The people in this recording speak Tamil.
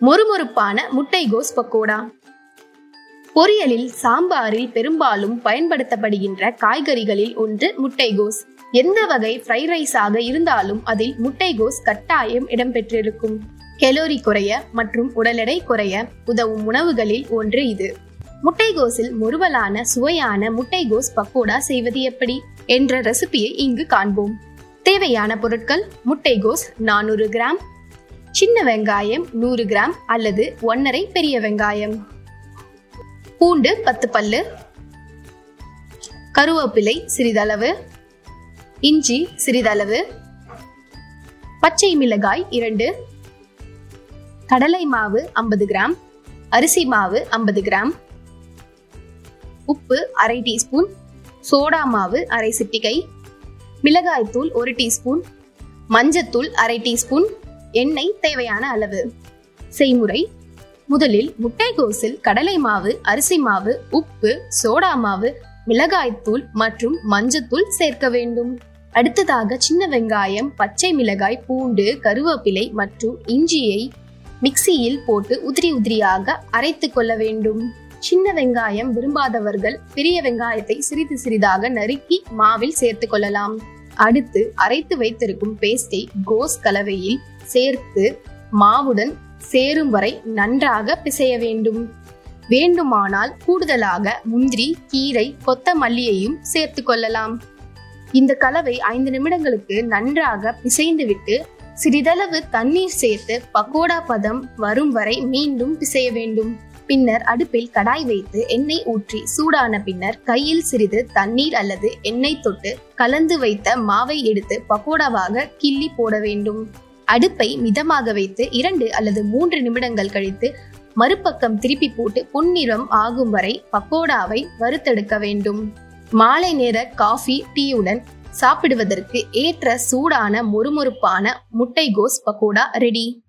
மொறுமொறுப்பான முட்டைகோஸ் பக்கோடா. பொரியலில் சாம்பாரில் பெரும்பாலும் பயன்படுத்தப்படுகின்ற காய்கறிகளில் ஒன்று முட்டைகோஸ். எந்த வகை ஃப்ரைட் ரைஸாக இருந்தாலும் அதில் முட்டைகோஸ் கட்டாயம் இடம்பெற்றிருக்கும். கெலோரி குறைய மற்றும் உடல் எடை குறைய உதவும் உணவுகளில் ஒன்று இது. முட்டைகோஸில் முறுவலான சுவையான முட்டைகோஸ் பக்கோடா செய்வது எப்படி? என்ற ரெசிபியை இங்கு காண்போம். தேவையான பொருட்கள் முட்டைகோஸ் நானூறு கிராம் சின்ன வெங்காயம் நூறு கிராம் அல்லது ஒன்னரை பெரிய வெங்காயம். பூண்டு பத்து பல்லு. கருவேப்பிலை சிறிதளவு. இஞ்சி சிறிதளவு. பச்சை மிளகாய் இரண்டு. கடலை மாவு ஐம்பது கிராம். அரிசி மாவு ஐம்பது கிராம். உப்பு அரை டீஸ்பூன். சோடா மாவு அரை சிட்டிகை. மிளகாய்த்தூள் ஒரு டீஸ்பூன். மஞ்சத்தூள் அரை டீஸ்பூன். எண்ணெய் தேவையான அளவு. செய்முறை முதலில் முட்டைகோஸில் கடலை மாவு அரிசி மாவு உப்பு சோடா மாவு மிளகாய்த்தூள் மற்றும் மஞ்சத்தூள் சேர்க்க வேண்டும். அடுத்ததாக சின்ன வெங்காயம் பச்சை மிளகாய் பூண்டு கருவேப்பிலை மற்றும் இஞ்சியை மிக்சியில் போட்டு உதிரி உதிரியாக அரைத்து கொள்ள வேண்டும். சின்ன வெங்காயம் விரும்பாதவர்கள் பெரிய வெங்காயத்தை சிறிது சிறிதாக நறுக்கி மாவில் சேர்த்து கொள்ளலாம். அடுத்து அரைத்து வைத்திருக்கும் பேஸ்டை கோஸ் கலவையில் சேர்த்து மாவுடன் சேரும் வரை நன்றாக பிசைய வேண்டும். வேண்டுமானால் கூடுதலாக முந்திரி கீரை கொத்தமல்லியையும் சேர்த்து கொள்ளலாம். இந்த கலவை ஐந்து நிமிடங்களுக்கு நன்றாக பிசைந்துவிட்டு சிறிதளவு தண்ணீர் சேர்த்து பக்கோடா பதம் வரும் வரை மீண்டும் பிசைய வேண்டும். பின்னர் அடுப்பில் கடாய் வைத்து எண்ணெய் ஊற்றி சூடான பின்னர் கையில் சிறிது தண்ணீர் அல்லது எண்ணெய் தொட்டு கலந்து வைத்த மாவை எடுத்து பக்கோடாவாக கிள்ளி போட வேண்டும். அடுப்பை மிதமாக வைத்து இரண்டு அல்லது மூன்று நிமிடங்கள் கழித்து மறுபக்கம் திருப்பி போட்டு பொன்னிறம் ஆகும் வரை பக்கோடாவை வறுத்தெடுக்க வேண்டும். மாலை நேர காஃபி டீயுடன் சாப்பிடுவதற்கு ஏற்ற சூடான மொறுமொறுப்பான முட்டை கோஸ் பக்கோடா ரெடி